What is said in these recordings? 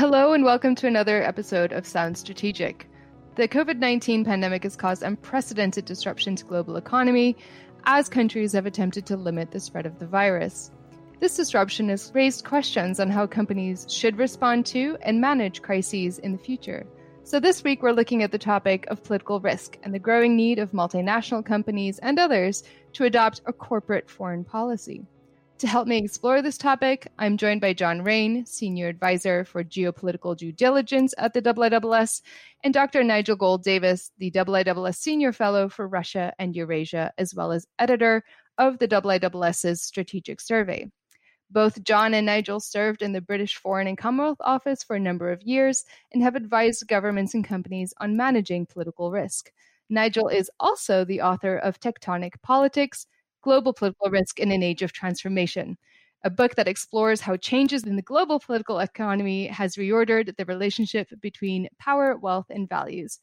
Hello, and welcome to another episode of Sounds Strategic. The COVID 19 pandemic has caused unprecedented disruption to global economy as countries have attempted to limit the spread of the virus. This disruption has raised questions on how companies should respond to and manage crises in the future. So, this week we're looking at the topic of political risk and the growing need of multinational companies and others to adopt a corporate foreign policy. To help me explore this topic, I'm joined by John Raine, Senior Advisor for Geopolitical Due Diligence at the IISS, and Dr. Nigel Gould-Davies, the IISS Senior Fellow for Russia and Eurasia, as well as editor of the IISS's Strategic Survey. Both John and Nigel served in the British Foreign and Commonwealth Office for a number of years and have advised governments and companies on managing political risk. Nigel is also the author of Tectonic Politics Global Political Risk in an Age of Transformation, a book that explores how changes in the global political economy has reordered the relationship between power, wealth, and values.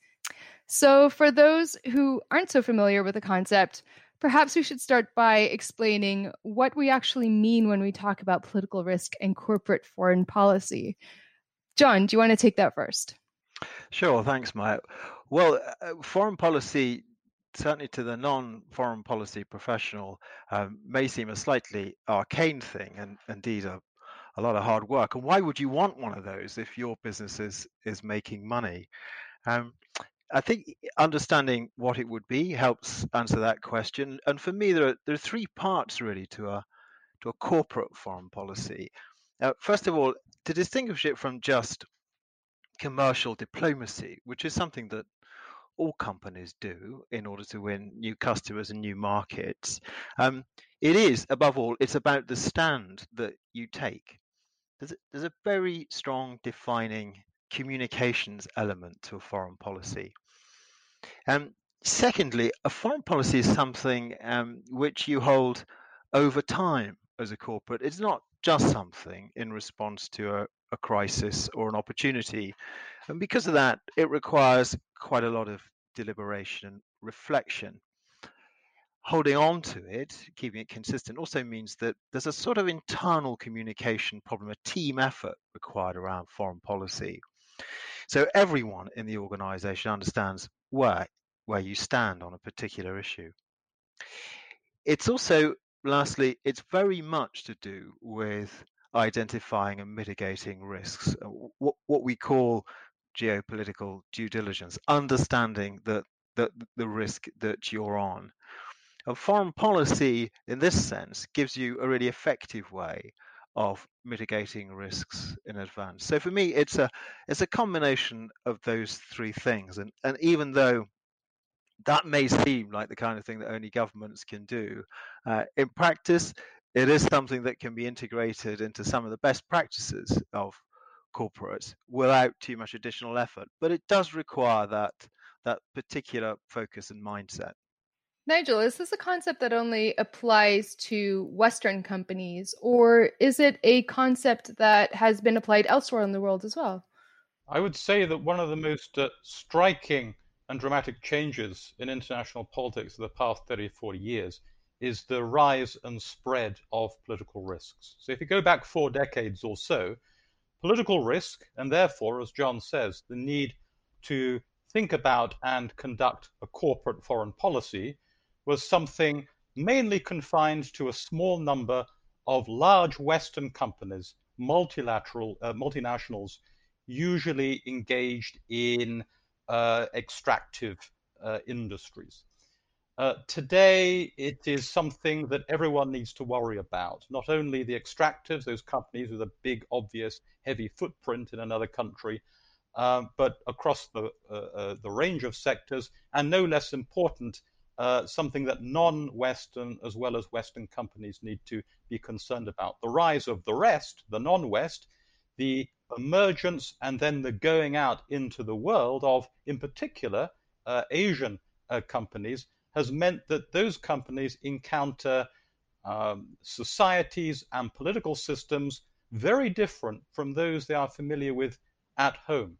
So, for those who aren't so familiar with the concept, perhaps we should start by explaining what we actually mean when we talk about political risk and corporate foreign policy. John, do you want to take that first? Sure, thanks, Maya. Well, uh, foreign policy, certainly to the non foreign policy professional, um, may seem a slightly arcane thing and indeed a, a lot of hard work. And why would you want one of those if your business is, is making money? Um, I think understanding what it would be helps answer that question. And for me, there are there are three parts really to a to a corporate foreign policy. Uh, first of all, to distinguish it from just commercial diplomacy, which is something that all companies do in order to win new customers and new markets. Um, it is, above all, it's about the stand that you take. There's a, there's a very strong defining communications element to a foreign policy. Um, secondly, a foreign policy is something um, which you hold over time as a corporate. It's not just something in response to a, a crisis or an opportunity. And because of that, it requires quite a lot of deliberation and reflection. Holding on to it, keeping it consistent, also means that there's a sort of internal communication problem, a team effort required around foreign policy. So everyone in the organization understands where, where you stand on a particular issue. It's also, lastly, it's very much to do with identifying and mitigating risks, uh, what, what we call geopolitical due diligence, understanding that, that the risk that you're on. A foreign policy, in this sense, gives you a really effective way of mitigating risks in advance. So for me, it's a it's a combination of those three things. And and even though that may seem like the kind of thing that only governments can do, uh, in practice, it is something that can be integrated into some of the best practices of corporates without too much additional effort. But it does require that that particular focus and mindset. Nigel, is this a concept that only applies to Western companies, or is it a concept that has been applied elsewhere in the world as well? I would say that one of the most uh, striking and dramatic changes in international politics of the past 30, 40 years is the rise and spread of political risks. So if you go back four decades or so, political risk, and therefore, as John says, the need to think about and conduct a corporate foreign policy was something mainly confined to a small number of large Western companies, multilateral uh, multinationals, usually engaged in uh, extractive uh, industries. Uh, today, it is something that everyone needs to worry about. Not only the extractives, those companies with a big, obvious, heavy footprint in another country, um, but across the, uh, uh, the range of sectors, and no less important, uh, something that non-Western as well as Western companies need to be concerned about. The rise of the rest, the non-West, the emergence and then the going out into the world of, in particular, uh, Asian uh, companies has meant that those companies encounter um, societies and political systems very different from those they are familiar with at home.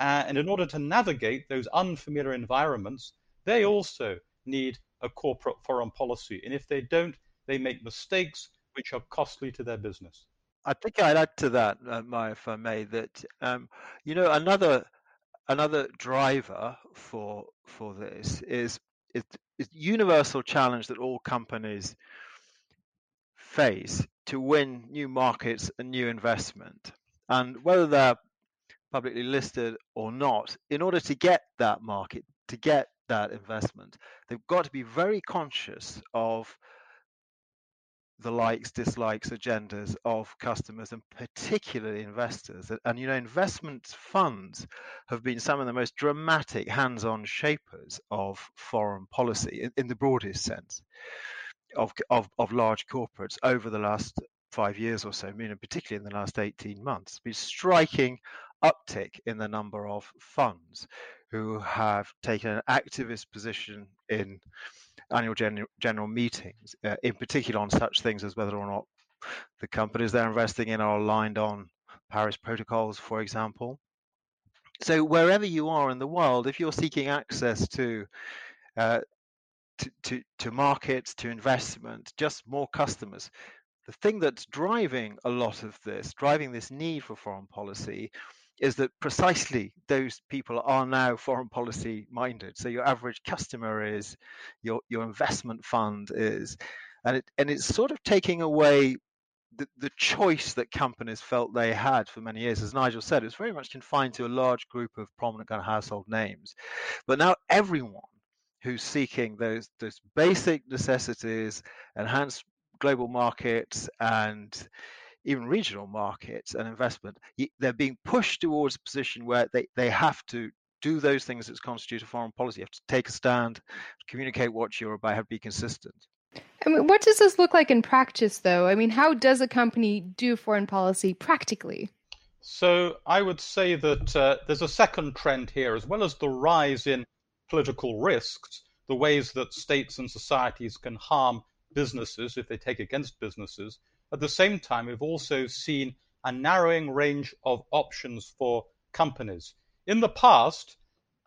Uh, and in order to navigate those unfamiliar environments, they also need a corporate foreign policy. And if they don't, they make mistakes which are costly to their business. I think I'd add to that, uh, Maya, if I may, that um, you know another another driver for for this is is, is universal challenge that all companies face to win new markets and new investment, and whether they're publicly listed or not, in order to get that market, to get that investment, they've got to be very conscious of the likes, dislikes, agendas of customers and particularly investors. And you know, investment funds have been some of the most dramatic hands-on shapers of foreign policy in, in the broadest sense of, of, of large corporates over the last five years or so, I mean, particularly in the last 18 months, been striking uptick in the number of funds who have taken an activist position in annual general, general meetings, uh, in particular on such things as whether or not the companies they're investing in are aligned on Paris protocols, for example. So wherever you are in the world, if you're seeking access to uh, to, to, to markets, to investment, just more customers. The thing that's driving a lot of this, driving this need for foreign policy, is that precisely those people are now foreign policy minded. So your average customer is, your your investment fund is, and it and it's sort of taking away the, the choice that companies felt they had for many years. As Nigel said, it's very much confined to a large group of prominent kind of household names. But now everyone who's seeking those those basic necessities, enhanced global markets and even regional markets and investment, they're being pushed towards a position where they, they have to do those things that constitute a foreign policy. You have to take a stand, communicate what you're about, have to be consistent. I mean, what does this look like in practice, though? I mean, how does a company do foreign policy practically? So I would say that uh, there's a second trend here, as well as the rise in political risks, the ways that states and societies can harm businesses if they take against businesses. At the same time, we've also seen a narrowing range of options for companies. In the past,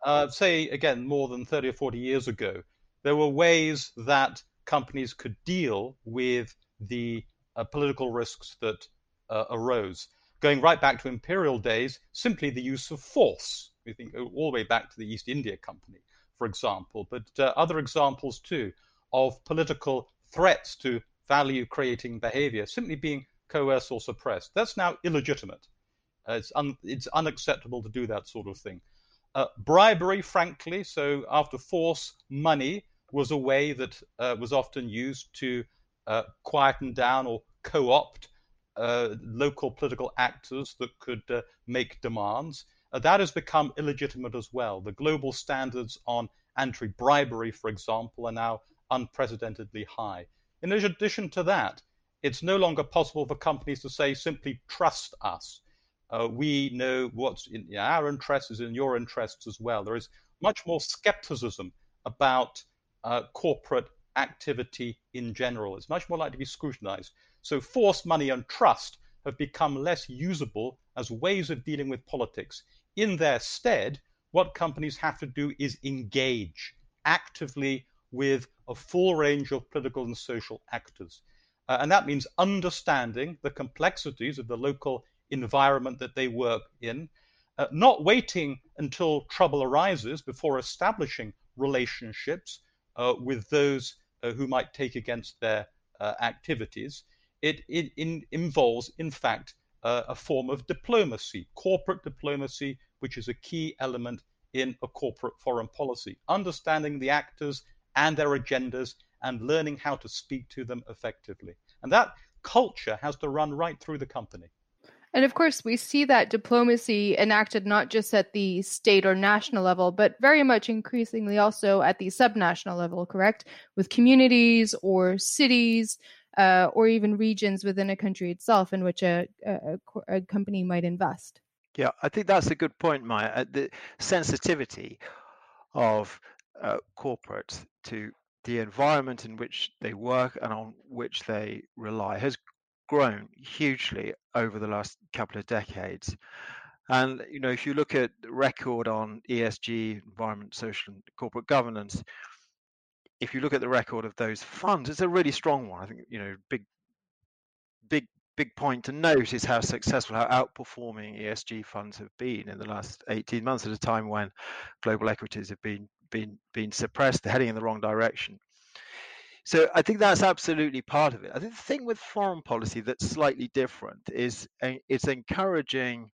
uh, say again more than 30 or 40 years ago, there were ways that companies could deal with the uh, political risks that uh, arose. Going right back to imperial days, simply the use of force. We think all the way back to the East India Company, for example, but uh, other examples too of political threats to value creating behavior simply being coerced or suppressed. That's now illegitimate. Uh, it's, un- it's unacceptable to do that sort of thing. Uh, bribery, frankly, so after force, money was a way that uh, was often used to uh, quieten down or co opt uh, local political actors that could uh, make demands. that has become illegitimate as well. The global standards on anti bribery, for example, are now unprecedentedly high. In addition to that, it's no longer possible for companies to say simply trust us. Uh, we know what's in our interests is in your interests as well. There is much more skepticism about uh, corporate activity in general. It's much more likely to be scrutinized. So force, money, and trust have become less usable as ways of dealing with politics. In their stead, what companies have to do is engage actively with a full range of political and social actors. Uh, and that means understanding the complexities of the local environment that they work in, uh, not waiting until trouble arises before establishing relationships uh, with those uh, who might take against their uh, activities. It, it in, involves, in fact, uh, a form of diplomacy, corporate diplomacy, which is a key element in a corporate foreign policy. Understanding the actors and their agendas and learning how to speak to them effectively. And that culture has to run right through the company. And of course, we see that diplomacy enacted not just at the state or national level, but very much increasingly also at the subnational level, correct? With communities or cities uh, or even regions within a country itself in which a, a, a company might invest. Yeah, I think that's a good point, Maya. Uh, the sensitivity of uh, corporates to the environment in which they work and on which they rely has grown hugely over the last couple of decades. And you know, if you look at the record on ESG, environment, social, and corporate governance, if you look at the record of those funds, it's a really strong one. I think you know, big, big, big point to note is how successful, how outperforming ESG funds have been in the last 18 months at a time when global equities have been been been suppressed, they're heading in the wrong direction. So I think that's absolutely part of it. I think the thing with foreign policy that's slightly different is uh, it's encouraging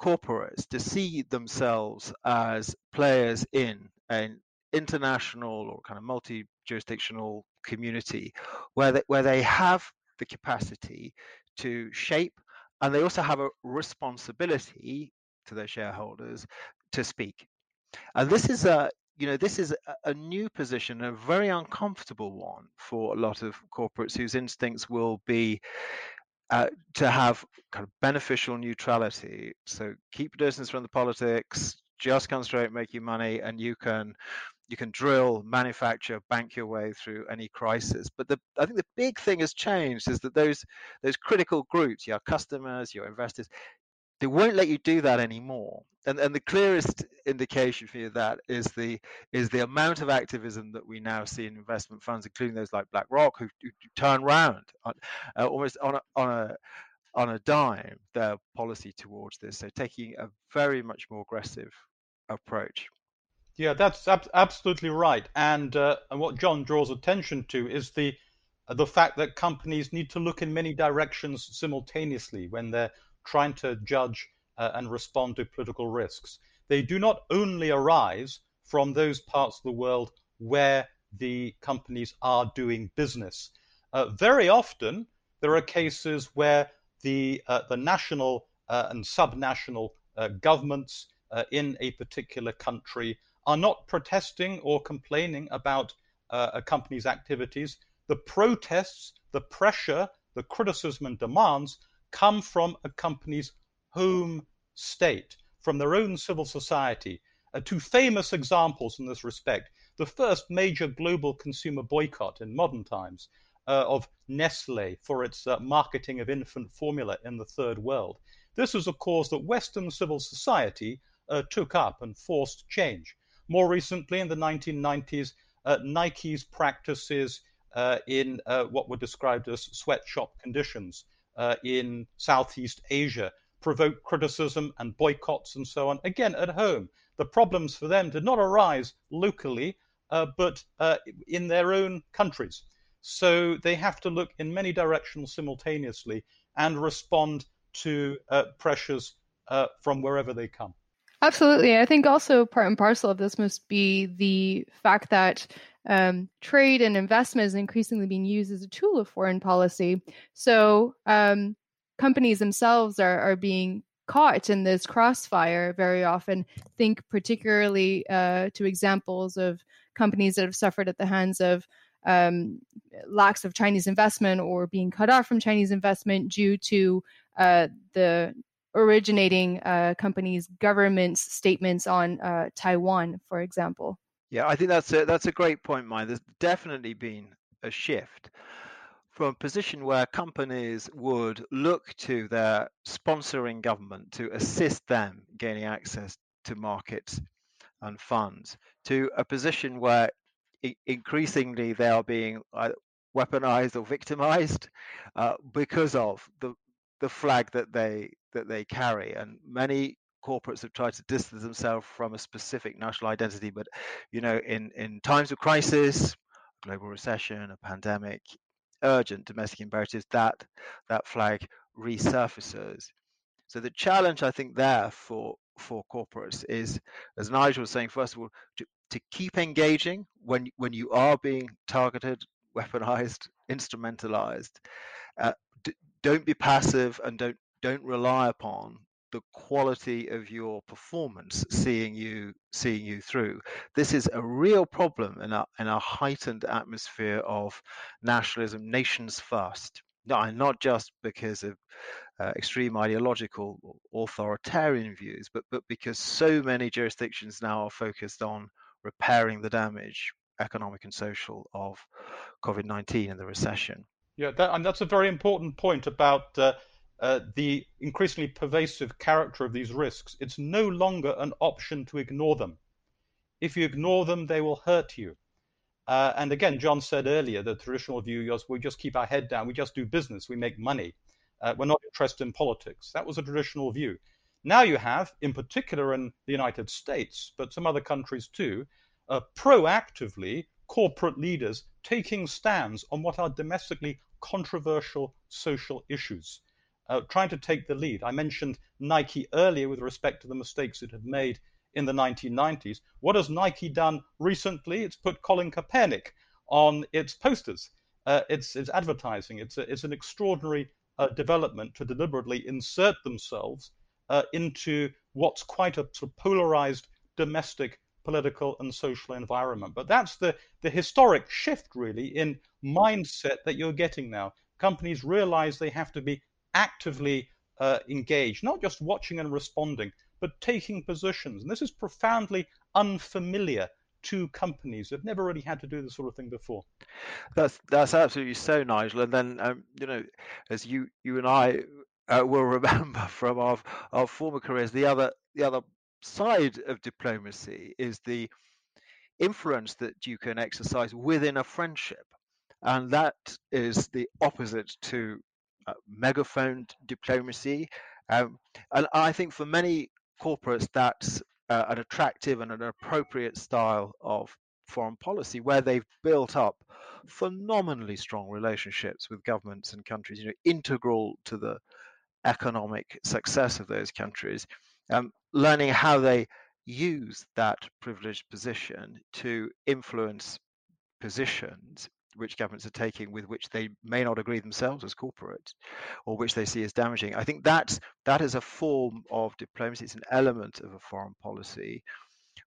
corporates to see themselves as players in an international or kind of multi-jurisdictional community where they, where they have the capacity to shape and they also have a responsibility to their shareholders to speak and this is a you know this is a, new position a very uncomfortable one for a lot of corporates whose instincts will be uh, to have kind of beneficial neutrality so keep your distance from the politics just concentrate making money and you can you can drill, manufacture, bank your way through any crisis. But the, I think the big thing has changed is that those those critical groups, your customers, your investors, they won't let you do that anymore. And and the clearest indication for you that is the is the amount of activism that we now see in investment funds, including those like BlackRock, who, who turn around on, uh, almost on a, on a on a dime their policy towards this. So taking a very much more aggressive approach. Yeah, that's ab- absolutely right. And uh, and what John draws attention to is the the fact that companies need to look in many directions simultaneously when they're trying to judge uh, and respond to political risks. They do not only arise from those parts of the world where the companies are doing business. Uh, very often, there are cases where the uh, the national uh, and subnational governments in a particular country are not protesting or complaining about uh, a company's activities. The protests, the pressure, the criticism and demands come from a company's home state, from their own civil society. Uh, two famous examples in this respect. The first major global consumer boycott in modern times uh, of Nestle for its uh, marketing of infant formula in the third world. This was a cause that Western civil society uh, took up and forced change. More recently, in the 1990s, uh, Nike's practices uh, in what were described as sweatshop conditions uh, in Southeast Asia provoked criticism and boycotts and so on, again at home. The problems for them did not arise locally, uh, but uh, in their own countries. So they have to look in many directions simultaneously and respond to pressures from wherever they come. Absolutely. I think also part and parcel of this must be the fact that um, trade and investment is increasingly being used as a tool of foreign policy. So um, companies themselves are, are being caught in this crossfire very often. Think particularly uh, to examples of companies that have suffered at the hands of um, lacks of Chinese investment or being cut off from Chinese investment due to uh, the originating uh, companies' government's statements on uh, Taiwan, for example. Yeah, I think that's a, that's a great point, Mike. There's definitely been a shift from a position where companies would look to their sponsoring government to assist them gaining access to markets and funds to a position where increasingly they are being weaponized or victimized uh, because of the the flag that they that they carry. And many corporates have tried to distance themselves from a specific national identity. But you know, in in times of crisis, global recession, a pandemic, urgent domestic imperatives, that that flag resurfaces. So the challenge I think there for for corporates is, as Nigel was saying, first of all, to, to keep engaging when when you are being targeted, weaponized, instrumentalized. Uh, d- don't be passive and don't don't rely upon the quality of your performance seeing you seeing you through. This is a real problem in a, in a heightened atmosphere of nationalism nations first. No, not just because of uh, extreme ideological authoritarian views but but because so many jurisdictions now are focused on repairing the damage economic and social of covid-19 and the recession. Yeah that, and that's a very important point about uh, uh, the increasingly pervasive character of these risks, it's no longer an option to ignore them. If you ignore them, they will hurt you. Uh, and again, John said earlier, the traditional view was we just keep our head down, we just do business, we make money. Uh, we're not interested in politics. That was a traditional view. Now you have, in particular in the United States, but some other countries too, uh, proactively corporate leaders taking stands on what are domestically controversial social issues, uh, trying to take the lead. I mentioned Nike earlier with respect to the mistakes it had made in the 1990s. What has Nike done recently? It's put Colin Kaepernick on its posters. Uh, it's, it's advertising. It's, a, it's an extraordinary uh, development to deliberately insert themselves uh, into what's quite a sort of polarized domestic political and social environment. But that's the, the historic shift, really, in mindset that you're getting now. Companies realize they have to be actively uh, engaged, not just watching and responding, but taking positions. And this is profoundly unfamiliar to companies. They've never really had to do this sort of thing before. That's that's absolutely so, Nigel. And then um, you know, as you you and I uh, will remember from our our former careers, the other the other side of diplomacy is the influence that you can exercise within a friendship, and that is the opposite to uh, megaphone diplomacy. Um, and I think for many corporates, that's uh, an attractive and an appropriate style of foreign policy where they've built up phenomenally strong relationships with governments and countries, you know, integral to the economic success of those countries, um, learning how they use that privileged position to influence positions which governments are taking with which they may not agree themselves as corporate or which they see as damaging. I think that's that is a form of diplomacy. It's an element of a foreign policy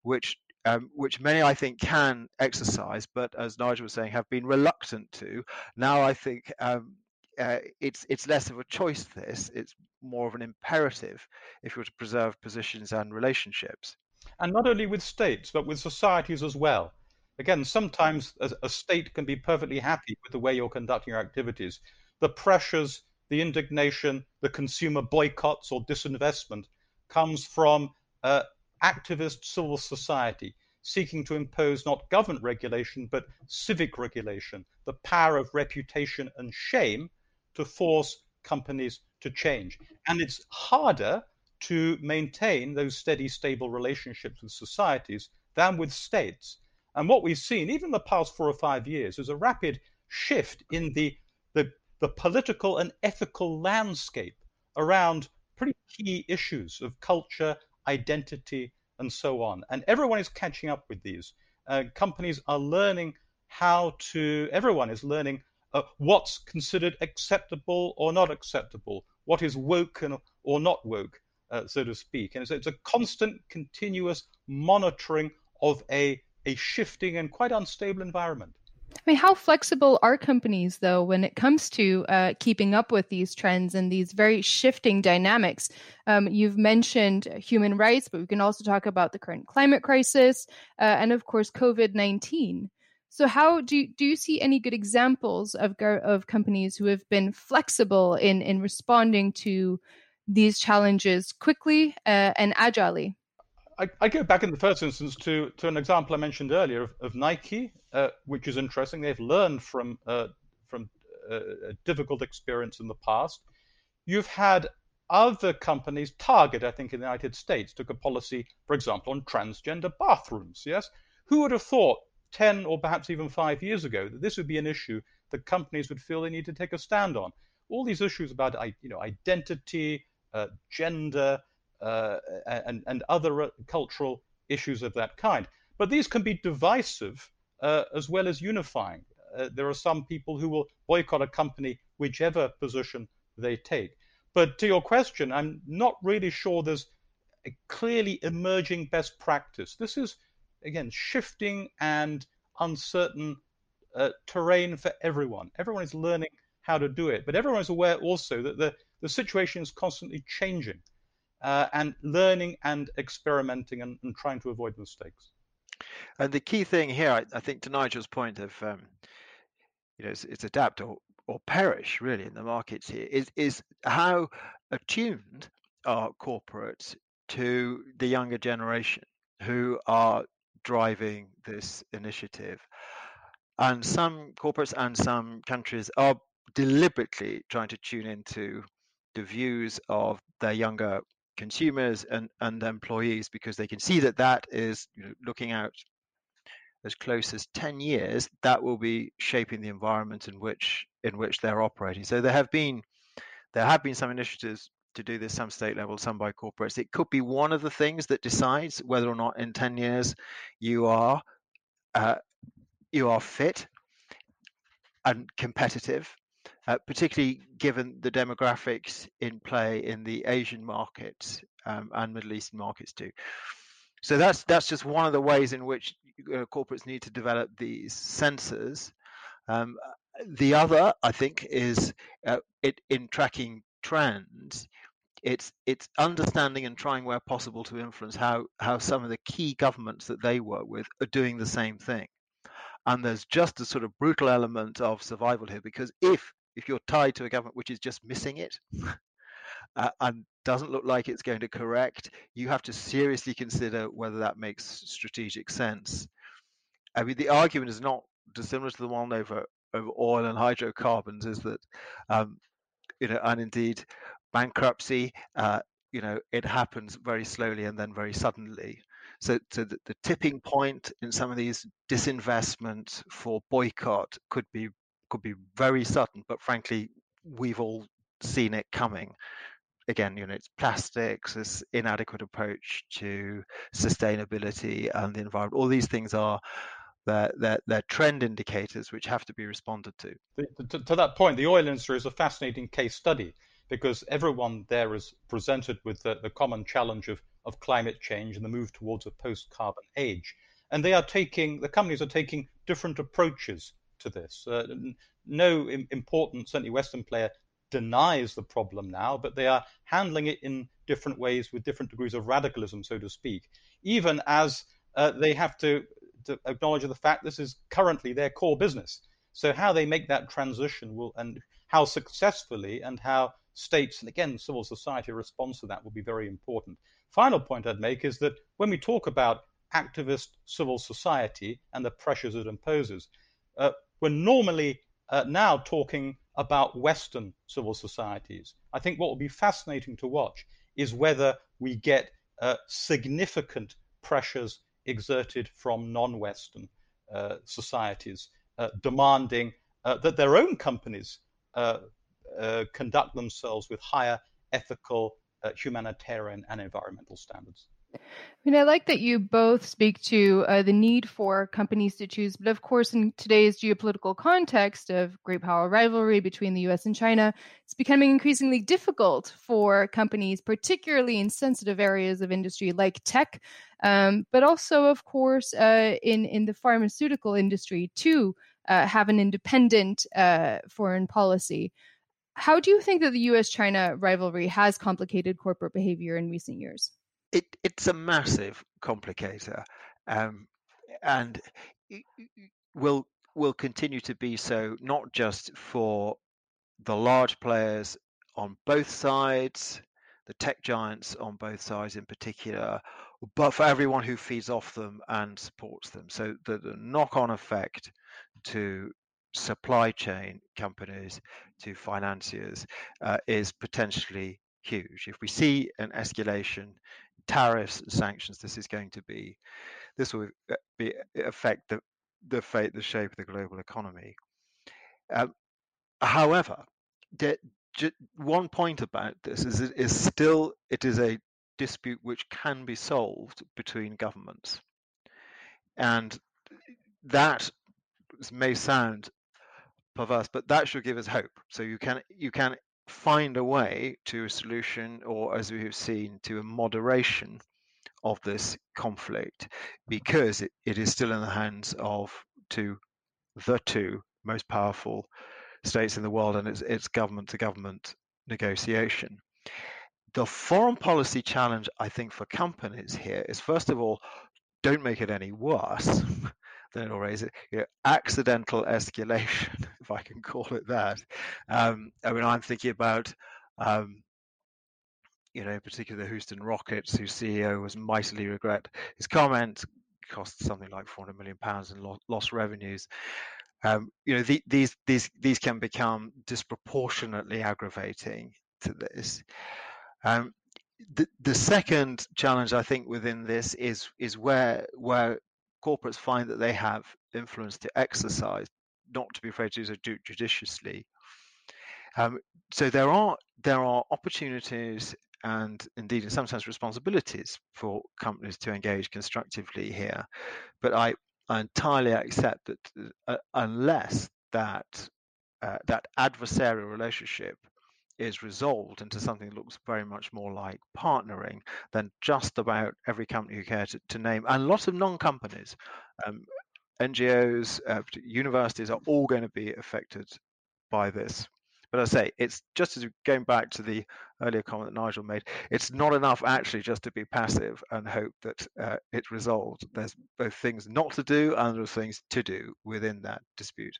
which um, which many I think can exercise, but as Nigel was saying, have been reluctant to. Now I think um, uh, it's it's less of a choice. This it's more of an imperative if you were to preserve positions and relationships. And not only with states, but with societies as well. Again, sometimes a, a state can be perfectly happy with the way you're conducting your activities. The pressures, the indignation, the consumer boycotts or disinvestment comes from uh, activist civil society seeking to impose not government regulation but civic regulation, the power of reputation and shame to force companies to change. And it's harder to maintain those steady, stable relationships with societies than with states. And what we've seen, even the past four or five years, is a rapid shift in the, the, the political and ethical landscape around pretty key issues of culture, identity, and so on. And everyone is catching up with these. Uh, companies are learning how to, everyone is learning uh, what's considered acceptable or not acceptable, what is woke and, or not woke, uh, so to speak. And it's, it's a constant, continuous monitoring of a a shifting and quite unstable environment. I mean, how flexible are companies, though, when it comes to uh, keeping up with these trends and these very shifting dynamics? Um, you've mentioned human rights, but we can also talk about the current climate crisis uh, and, of course, COVID 19. So, how do you, do you see any good examples of of companies who have been flexible in in responding to these challenges quickly uh, and agilely? I, go back in the first instance to, to an example I mentioned earlier of, of Nike, uh, which is interesting. They've learned from uh, from uh, a difficult experience in the past. You've had other companies, Target, I think, in the United States, took a policy, for example, on transgender bathrooms. Yes, who would have thought ten or perhaps even five years ago that this would be an issue that companies would feel they need to take a stand on? All these issues about you know identity, uh, gender and, and other uh, cultural issues of that kind. But these can be divisive uh, as well as unifying. Uh, there are some people who will boycott a company whichever position they take. But to your question, I'm not really sure there's a clearly emerging best practice. This is, again, shifting and uncertain uh, terrain for everyone. Everyone is learning how to do it, but everyone is aware also that the, the situation is constantly changing uh, and learning and experimenting and, and, trying to avoid mistakes. And the key thing here, I, I think, to Nigel's point of, um, you know, it's, it's, adapt or, or perish really in the markets here, is is how attuned are corporates to the younger generation who are driving this initiative. And some corporates and some countries are deliberately trying to tune into the views of their younger consumers and, and employees because they can see that that is you know, looking out as close as 10 years that will be shaping the environment in which in which they're operating. So there have been there have been some initiatives to do this some state level some by corporates. It could be one of the things that decides whether or not in 10 years you are uh, you are fit and competitive uh, particularly given the demographics in play in the Asian markets um, and Middle Eastern markets too. So that's that's just one of the ways in which uh, corporates need to develop these sensors. Um, the other, I think, is uh, it in tracking trends. It's it's understanding and trying where possible to influence how how some of the key governments that they work with are doing the same thing. And there's just a sort of brutal element of survival here because if if you're tied to a government which is just missing it uh, and doesn't look like it's going to correct, you have to seriously consider whether that makes strategic sense. I mean, the argument is not dissimilar to the one over, over oil and hydrocarbons, is that, um, you know, and indeed bankruptcy, uh, you know, it happens very slowly and then very suddenly. So, so the, the tipping point in some of these disinvestment for boycott could be could be very sudden, but frankly, we've all seen it coming. Again, you know, it's plastics, this inadequate approach to sustainability and the environment. All these things are they're, they're trend indicators which have to be responded to. To, to that point, the oil industry is a fascinating case study because everyone there is presented with the, the common challenge of, of climate change and the move towards a post-carbon age. And they are taking, the companies are taking different approaches to this. Uh, no important, certainly Western player, denies the problem now, but they are handling it in different ways with different degrees of radicalism, so to speak, even as uh, they have to, to, acknowledge the fact this is currently their core business. So how they make that transition will, and how successfully and how states and again civil society responds to that will be very important. Final point I'd make is that when we talk about activist civil society and the pressures it imposes, uh, we're normally uh, now talking about Western civil societies. I think what will be fascinating to watch is whether we get uh, significant pressures exerted from non Western uh, societies uh, demanding uh, that their own companies uh, conduct themselves with higher ethical, humanitarian, and environmental standards. I mean, I like that you both speak to uh, the need for companies to choose, but of course, in today's geopolitical context of great power rivalry between the US and China, it's becoming increasingly difficult for companies, particularly in sensitive areas of industry like tech, um, but also, of course, uh, in, in the pharmaceutical industry, to uh, have an independent uh, foreign policy. How do you think that the US China rivalry has complicated corporate behavior in recent years? It it's a massive complicator, um, and will will continue to be so not just for the large players on both sides, the tech giants on both sides in particular, but for everyone who feeds off them and supports them. So the, the knock-on effect to supply chain companies, to financiers, uh, is potentially huge. If we see an escalation tariffs sanctions, this is going to be this will uh, be affect the the fate, the shape of the global economy. Um, however, the, one point about this is it is still it is a dispute which can be solved between governments, and that may sound perverse, but that should give us hope. So you can you can find a way to a solution, or as we have seen, to a moderation of this conflict, because it, it is still in the hands of two, the two most powerful states in the world, and it's, it's government to government negotiation. The foreign policy challenge, I think, for companies here is first of all, don't make it any worse. then or raise it, you know, accidental escalation, if I can call it that. Um, I mean, I'm thinking about, um, you know, in particular the Houston Rockets, whose CEO was mightily regret his comment cost something like 400 million pounds in lo- lost revenues. Um, you know, the, these these these can become disproportionately aggravating to this. Um, the, the second challenge I think within this is is where where corporates find that they have influence to exercise, not to be afraid to do it judiciously. Um, so there are there are opportunities and indeed in some sense responsibilities for companies to engage constructively here, but I, I entirely accept that uh, unless that uh, that adversarial relationship is resolved into something that looks very much more like partnering than just about every company you care to, to name, and lots of non-companies, um, NGOs, uh, universities are all going to be affected by this. But I say it's just as going back to the earlier comment that Nigel made. It's not enough actually just to be passive and hope that uh, it's resolved. There's both things not to do and there's things to do within that dispute.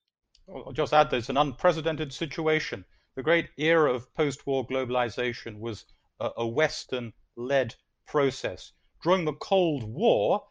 I'll just add there's an unprecedented situation the great era of post-war globalization was a, a Western-led process. During the Cold War,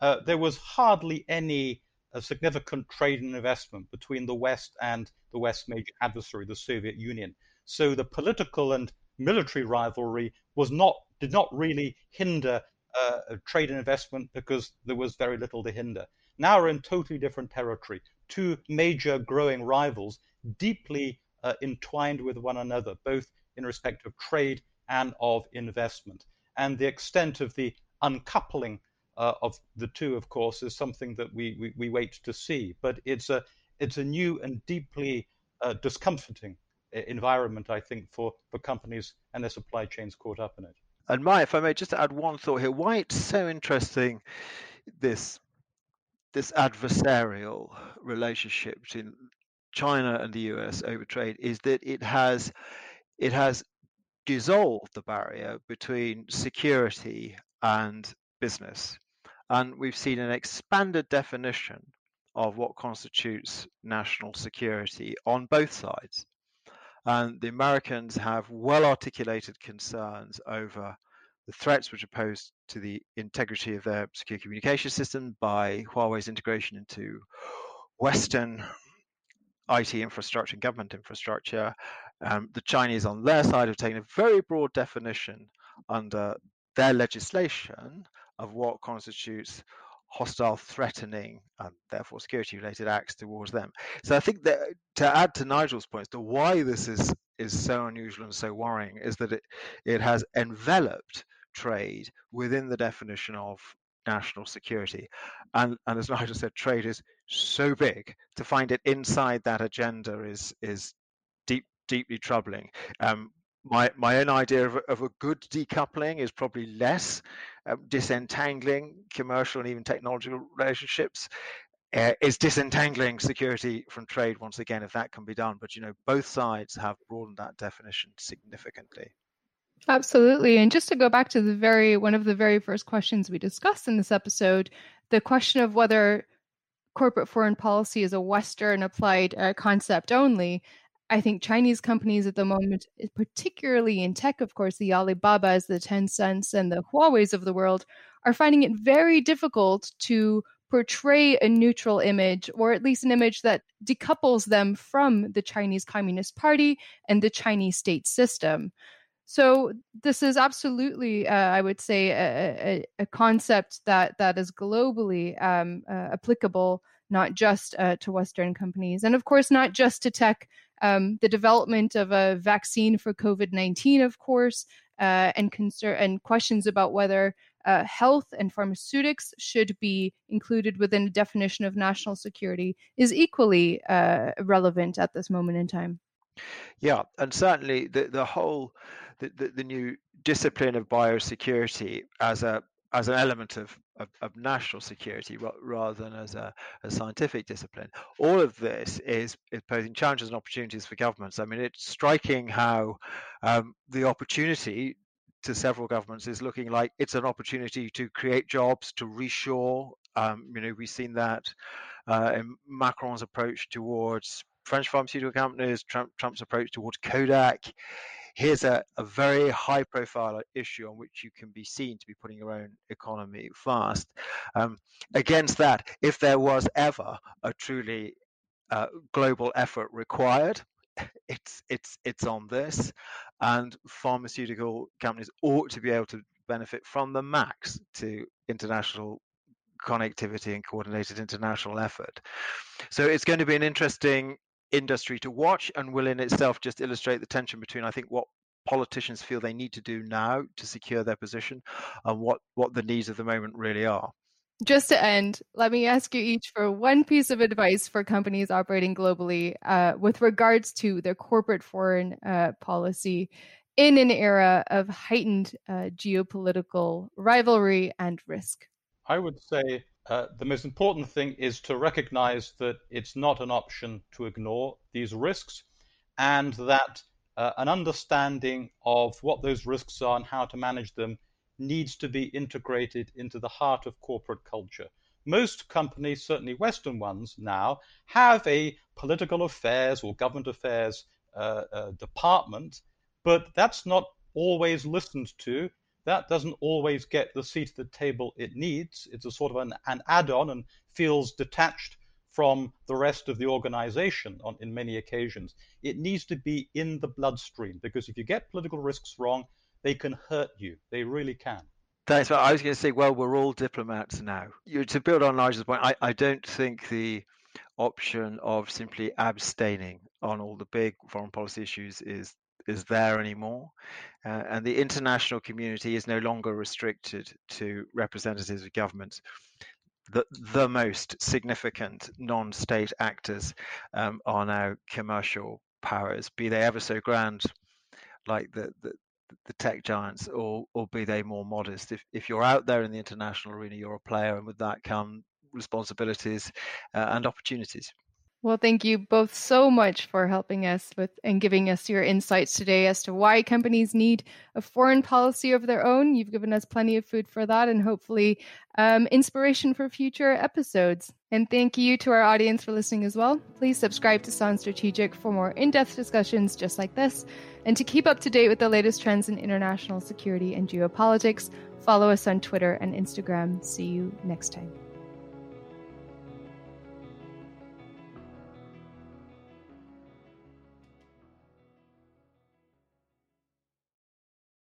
uh, there was hardly any uh, significant trade and investment between the West and the West's major adversary, the Soviet Union. So the political and military rivalry was not did not really hinder uh, trade and investment because there was very little to hinder. Now we're in totally different territory. Two major growing rivals, deeply uh, entwined with one another, both in respect of trade and of investment. And the extent of the uncoupling uh, of the two, of course, is something that we, we, we, wait to see. But it's a, it's a new and deeply uh, discomforting uh, environment, I think, for, for companies and their supply chains caught up in it. And Maya, if I may just add one thought here, why it's so interesting this this adversarial relationship between China and the US over trade is that it has it has dissolved the barrier between security and business. And we've seen an expanded definition of what constitutes national security on both sides. And the Americans have well articulated concerns over the threats which are posed to the integrity of their secure communication system by Huawei's integration into Western IT infrastructure and government infrastructure. Um, the Chinese, on their side, have taken a very broad definition under their legislation of what constitutes hostile, threatening, and therefore security-related acts towards them. So I think that to add to Nigel's points to why this is is so unusual and so worrying is that it it has enveloped trade within the definition of national security. And, and as Nigel said, trade is so big to find it inside that agenda is is deep deeply troubling. Um, my my own idea of, of a good decoupling is probably less um, disentangling commercial and even technological relationships. Uh, is disentangling security from trade once again if that can be done but you know both sides have broadened that definition significantly Absolutely. And just to go back to the very one of the very first questions we discussed in this episode, the question of whether corporate foreign policy is a Western applied uh, concept only. I think Chinese companies at the moment, eh, particularly in tech, of course, the Alibabas, the Tencents, and the Huawei's of the world, are finding it very difficult to portray a neutral image, or at least an image that decouples them from the Chinese Communist Party and the Chinese state system. So this is absolutely, uh, I would say, a, a, a, concept that that is globally um, uh, applicable, not just uh, to Western companies, and of course, not just to tech. Um, the development of a vaccine for COVID nineteen, of course, uh, and concern and questions about whether uh, health and pharmaceutics should be included within the definition of national security is equally uh, relevant at this moment in time. Yeah, and certainly the the whole the, the, the new discipline of biosecurity as a as an element of, of, of, national security rather than as a, a, scientific discipline. All of this is, is, posing challenges and opportunities for governments. I mean, it's striking how um, the opportunity to several governments is looking like it's an opportunity to create jobs, to reshore. Um, you know, we've seen that uh, in Macron's approach towards French pharmaceutical companies, Trump, Trump's approach towards Kodak here's a, a very high profile issue on which you can be seen to be putting your own economy fast. Um, against that, if there was ever a truly uh, global effort required, it's it's it's on this, and pharmaceutical companies ought to be able to benefit from the max to international connectivity and coordinated international effort. So it's going to be an interesting industry to watch and will in itself just illustrate the tension between I think what politicians feel they need to do now to secure their position and what what the needs of the moment really are. Just to end, let me ask you each for one piece of advice for companies operating globally uh, with regards to their corporate foreign uh, policy in an era of heightened uh, geopolitical rivalry and risk. I would say uh, the most important thing is to recognize that it's not an option to ignore these risks and that uh, an understanding of what those risks are and how to manage them needs to be integrated into the heart of corporate culture. Most companies, certainly Western ones now, have a political affairs or government affairs uh, uh, department, but that's not always listened to. That doesn't always get the seat at the table it needs. It's a sort of an, an add on and feels detached from the rest of the organization on, in many occasions. It needs to be in the bloodstream because if you get political risks wrong, they can hurt you. They really can. Thanks. I was going to say, well, we're all diplomats now. You, to build on Nigel's point, I, I don't think the option of simply abstaining on all the big foreign policy issues is is there anymore. Uh, and the international community is no longer restricted to representatives of governments. The, the most significant non-state actors um, are now commercial powers, be they ever so grand, like the, the, the tech giants or or be they more modest if if you're out there in the international arena you're a player and with that come responsibilities uh, and opportunities well, thank you both so much for helping us with and giving us your insights today as to why companies need a foreign policy of their own. You've given us plenty of food for that and hopefully um, inspiration for future episodes. And thank you to our audience for listening as well. Please subscribe to Sounds Strategic for more in depth discussions just like this. And to keep up to date with the latest trends in international security and geopolitics, follow us on Twitter and Instagram. See you next time.